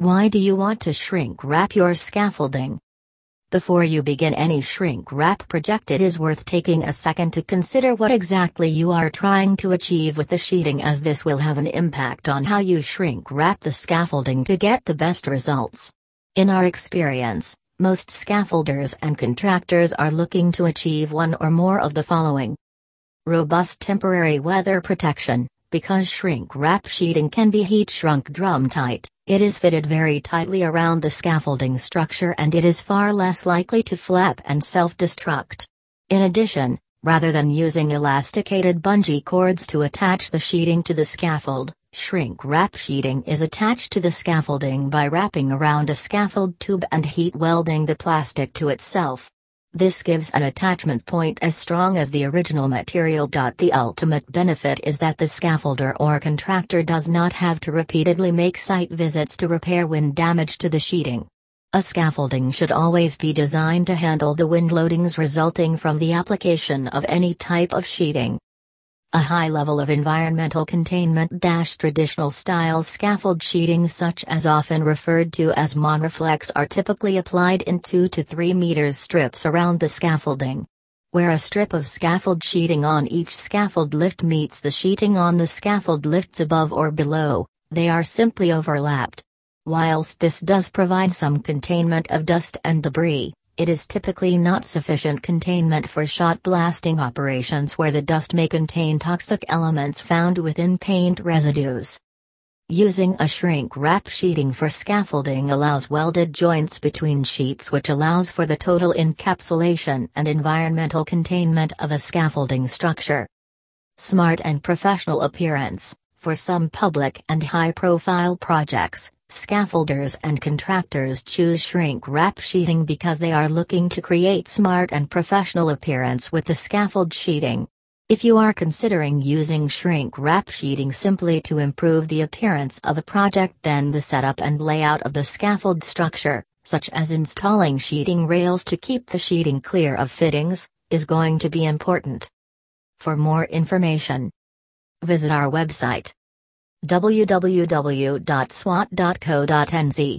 Why do you want to shrink wrap your scaffolding? Before you begin any shrink wrap project, it is worth taking a second to consider what exactly you are trying to achieve with the sheeting, as this will have an impact on how you shrink wrap the scaffolding to get the best results. In our experience, most scaffolders and contractors are looking to achieve one or more of the following robust temporary weather protection, because shrink wrap sheeting can be heat shrunk drum tight, it is fitted very tightly around the scaffolding structure and it is far less likely to flap and self-destruct. In addition, rather than using elasticated bungee cords to attach the sheeting to the scaffold, shrink wrap sheeting is attached to the scaffolding by wrapping around a scaffold tube and heat welding the plastic to itself. This gives an attachment point as strong as the original material. The ultimate benefit is that the scaffolder or contractor does not have to repeatedly make site visits to repair wind damage to the sheeting. A scaffolding should always be designed to handle the wind loadings resulting from the application of any type of sheeting. A high level of environmental containment traditional style scaffold sheeting such as often referred to as Monarflex are typically applied in 2 to 3 meters strips around the scaffolding. Where a strip of scaffold sheeting on each scaffold lift meets the sheeting on the scaffold lifts above or below, they are simply overlapped. Whilst this does provide some containment of dust and debris, it is typically not sufficient containment for shot blasting operations where the dust may contain toxic elements found within paint residues. Using a shrink wrap sheeting for scaffolding allows welded joints between sheets which allows for the total encapsulation and environmental containment of a scaffolding structure. Smart and professional appearance For some public and high-profile projects, Scaffolders and contractors choose shrink wrap sheeting because they are looking to create smart and professional appearance with the scaffold sheeting. If you are considering using shrink wrap sheeting simply to improve the appearance of a project, then the setup and layout of the scaffold structure, such as installing sheeting rails to keep the sheeting clear of fittings, is going to be important. For more information, visit our website www.swat.co.nz